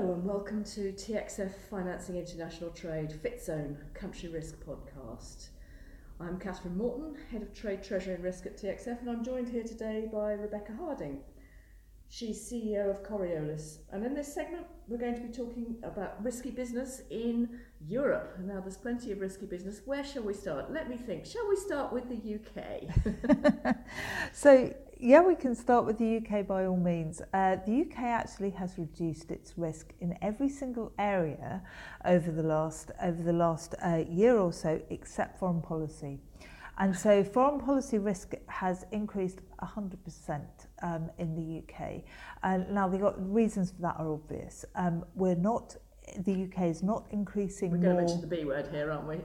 Hello and welcome to TXF Financing International Trade Fit Zone Country Risk Podcast. I'm Catherine Morton, Head of Trade, Treasury and Risk at TXF, and I'm joined here today by Rebecca Harding. She's CEO of Coriolis, and in this segment, we're going to be talking about risky business in Europe. Now, there's plenty of risky business. Where shall we start? Let me think. Shall we start with the UK? so, yeah, we can start with the UK by all means. Uh, the UK actually has reduced its risk in every single area over the last over the last uh, year or so, except foreign policy. And so foreign policy risk has increased 100% um, in the UK. And now the reasons for that are obvious. Um, we're not, the UK is not increasing We're going to mention the B word here, aren't we?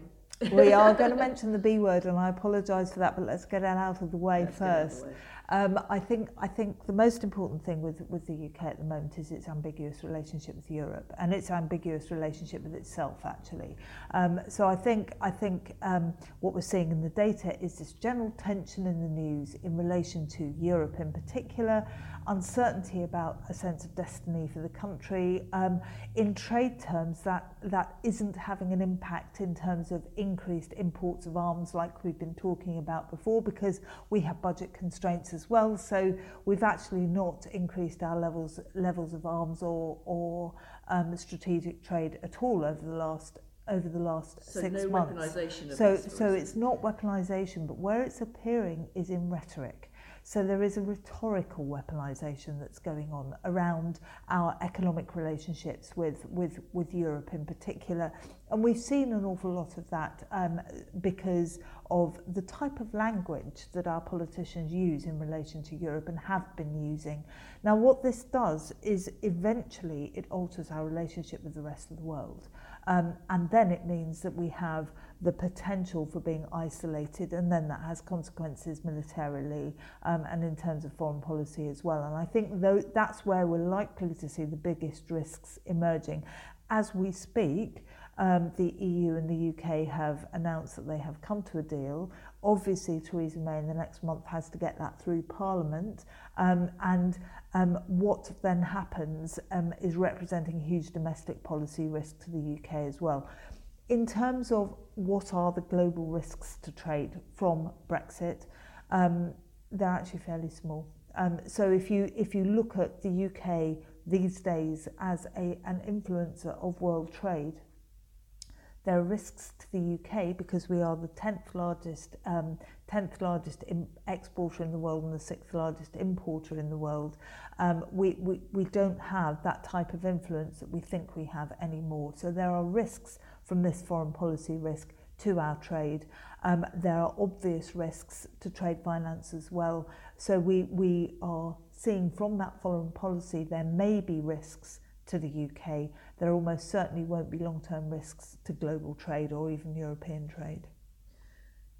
we are going to mention the B word, and I apologise for that, but let's get it out of the way let's first. Um, I think I think the most important thing with with the UK at the moment is its ambiguous relationship with Europe and its ambiguous relationship with itself actually. Um, so I think I think um, what we're seeing in the data is this general tension in the news in relation to Europe in particular, uncertainty about a sense of destiny for the country. Um, in trade terms, that that isn't having an impact in terms of increased imports of arms like we've been talking about before because we have budget constraints as well. So we've actually not increased our levels levels of arms or or um, strategic trade at all over the last over the last so six no months. so so it's not weaponization, but where it's appearing is in rhetoric. So there is a rhetorical weaponization that's going on around our economic relationships with, with, with Europe in particular. And we've seen an awful lot of that um, because of the type of language that our politicians use in relation to Europe and have been using. Now, what this does is eventually it alters our relationship with the rest of the world. Um, and then it means that we have the potential for being isolated, and then that has consequences militarily um, and in terms of foreign policy as well. And I think th- that's where we're likely to see the biggest risks emerging. As we speak, um, the EU and the UK have announced that they have come to a deal. Obviously, Theresa May in the next month has to get that through Parliament. Um, and um, what then happens um, is representing huge domestic policy risk to the UK as well. In terms of what are the global risks to trade from Brexit, um, they're actually fairly small. Um, so if you if you look at the UK these days as a, an influencer of world trade, there are risks to the UK because we are the 10th largest um, 10th largest exporter in the world and the sixth largest importer in the world. Um, we, we, we don't have that type of influence that we think we have anymore. So there are risks from this foreign policy risk to our trade. Um, there are obvious risks to trade finance as well. So we, we are seeing from that foreign policy there may be risks to the UK. There almost certainly won't be long-term risks to global trade or even European trade.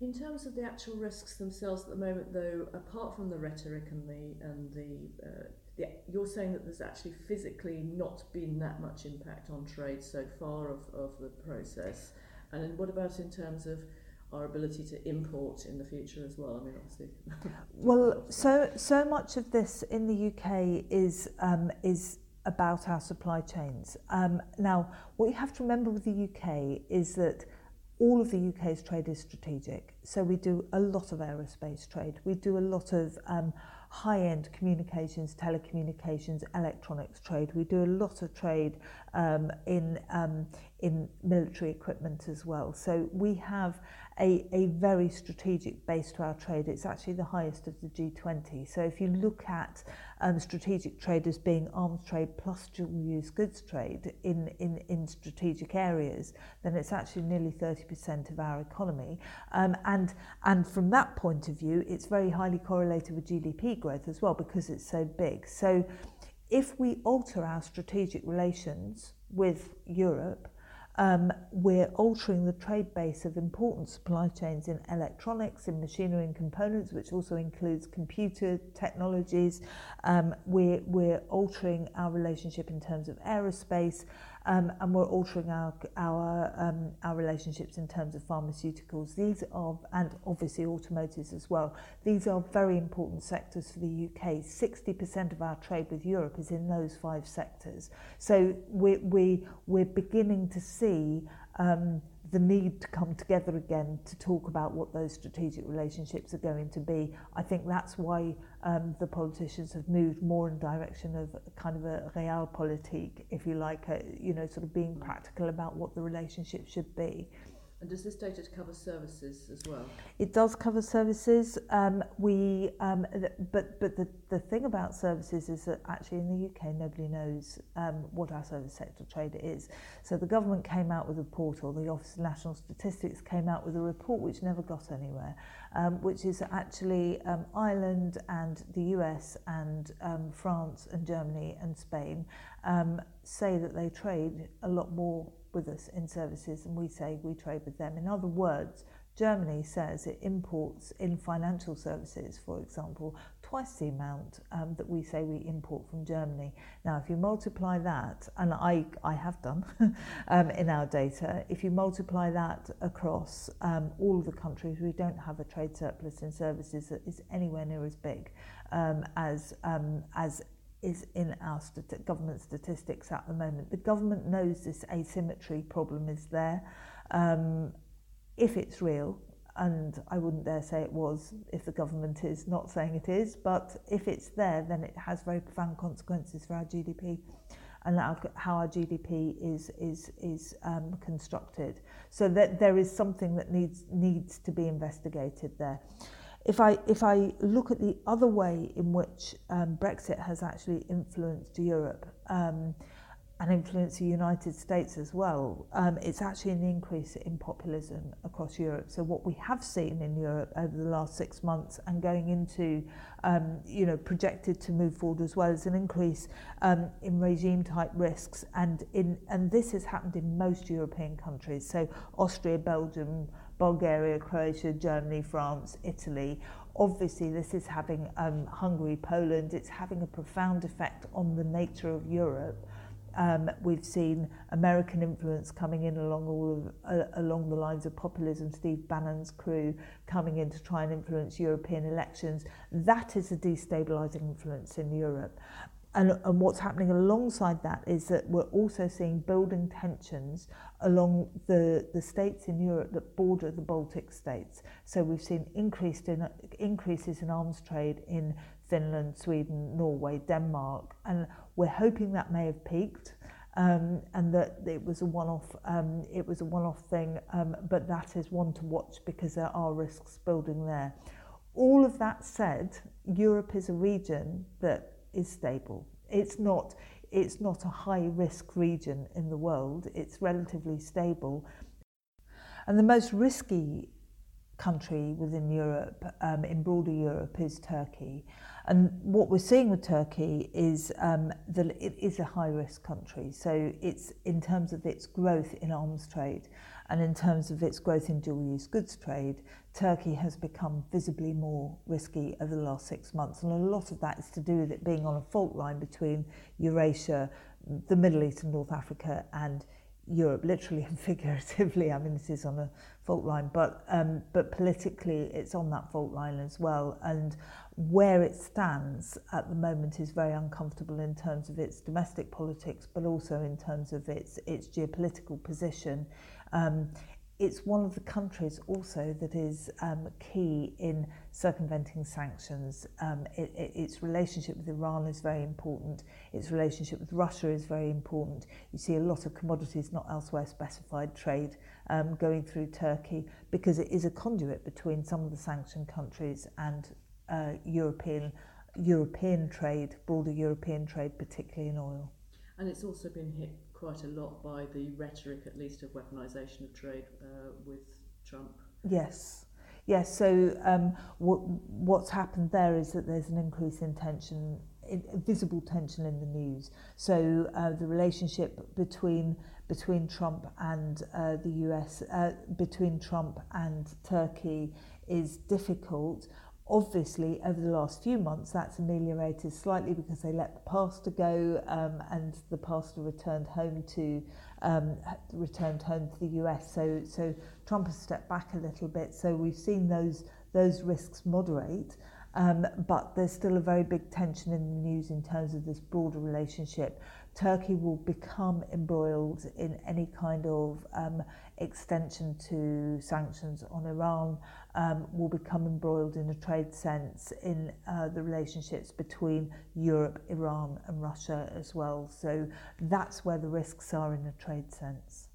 In terms of the actual risks themselves at the moment, though, apart from the rhetoric and the and the, uh, the you're saying that there's actually physically not been that much impact on trade so far of, of the process. And what about in terms of our ability to import in the future as well? I mean, obviously. well, so so much of this in the UK is um, is about our supply chains. Um, now, what you have to remember with the UK is that all of the UK's trade is strategic. So we do a lot of aerospace trade. We do a lot of um, high-end communications, telecommunications, electronics trade. We do a lot of trade um, in um, in military equipment as well. So we have a, a very strategic base to our trade. It's actually the highest of the G20. So if you look at um, strategic trade as being arms trade plus dual use goods trade in, in, in strategic areas, then it's actually nearly 30% of our economy. Um, and, and from that point of view, it's very highly correlated with GDP growth as well because it's so big. So if we alter our strategic relations with Europe, um, we're altering the trade base of important supply chains in electronics, in machinery and components, which also includes computer technologies. Um, we're, we're altering our relationship in terms of aerospace. Um, and we're altering our our um, our relationships in terms of pharmaceuticals. These are and obviously automotives as well. These are very important sectors for the UK. 60% of our trade with Europe is in those five sectors. So we we we're beginning to see um, the need to come together again to talk about what those strategic relationships are going to be. I think that's why um, the politicians have moved more in direction of kind of a realpolitik, if you like, a, you know, sort of being practical about what the relationship should be. And does this data cover services as well? It does cover services. Um, we, um, th- but but the, the thing about services is that actually in the UK nobody knows um, what our service sector trade is. So the government came out with a portal. The Office of National Statistics came out with a report which never got anywhere, um, which is actually um, Ireland and the US and um, France and Germany and Spain say that they trade a lot more with us in services and we say we trade with them. In other words, Germany says it imports in financial services, for example, twice the amount um, that we say we import from Germany. Now, if you multiply that, and I, I have done um, in our data, if you multiply that across um, all the countries, we don't have a trade surplus in services that is anywhere near as big um, as, um, as is in our government statistics at the moment. The government knows this asymmetry problem is there. Um, if it's real, and I wouldn't dare say it was if the government is not saying it is, but if it's there, then it has very profound consequences for our GDP and our, how our GDP is is is um, constructed. So that there is something that needs needs to be investigated there. If I, if I look at the other way in which um, Brexit has actually influenced Europe um, and influenced the United States as well, um, it's actually an increase in populism across Europe. So what we have seen in Europe over the last six months and going into, um, you know, projected to move forward as well is an increase um, in regime type risks. And, in, and this has happened in most European countries. So Austria, Belgium, Bulgaria, Croatia, Germany, France, Italy. Obviously, this is having um, Hungary, Poland, it's having a profound effect on the nature of Europe. Um, we've seen American influence coming in along all of, uh, along the lines of populism. Steve Bannon's crew coming in to try and influence European elections. That is a destabilising influence in Europe. And, and what's happening alongside that is that we're also seeing building tensions along the, the states in Europe that border the Baltic states. So we've seen increased in, increases in arms trade in Finland, Sweden, Norway, Denmark, and we're hoping that may have peaked. Um, and that it was a one-off um, it was a one-off thing um, but that is one to watch because there are risks building there all of that said Europe is a region that is stable. It's not it's not a high risk region in the world. It's relatively stable. And the most risky country within Europe um, in broader Europe is Turkey. And what we're seeing with Turkey is um, that it is a high risk country. So it's in terms of its growth in arms trade and in terms of its growth in dual use goods trade, Turkey has become visibly more risky over the last six months. And a lot of that is to do with it being on a fault line between Eurasia, the Middle East and North Africa and Europe, literally and figuratively. I mean, this is on a fault line, but um, but politically, it's on that fault line as well. And where it stands at the moment is very uncomfortable in terms of its domestic politics, but also in terms of its its geopolitical position. Um, it's one of the countries also that is um, key in circumventing sanctions. Um, it, it, its relationship with Iran is very important. Its relationship with Russia is very important. You see a lot of commodities not elsewhere specified trade um, going through Turkey because it is a conduit between some of the sanctioned countries and uh, European European trade, broader European trade, particularly in oil. And it's also been hit quite a lot by the rhetoric, at least, of weaponisation of trade uh, with Trump. Yes. Yes, so um, what, what's happened there is that there's an increase in tension, in, visible tension in the news. So uh, the relationship between between Trump and uh, the US, uh, between Trump and Turkey, is difficult obviously, over the last few months, that's ameliorated slightly because they let the pastor go um, and the pastor returned home to um, returned home to the US. So, so Trump has stepped back a little bit. So we've seen those those risks moderate. Um, but there's still a very big tension in the news in terms of this broader relationship. Turkey will become embroiled in any kind of um, extension to sanctions on Iran, um, will become embroiled in a trade sense in uh, the relationships between Europe, Iran, and Russia as well. So that's where the risks are in a trade sense.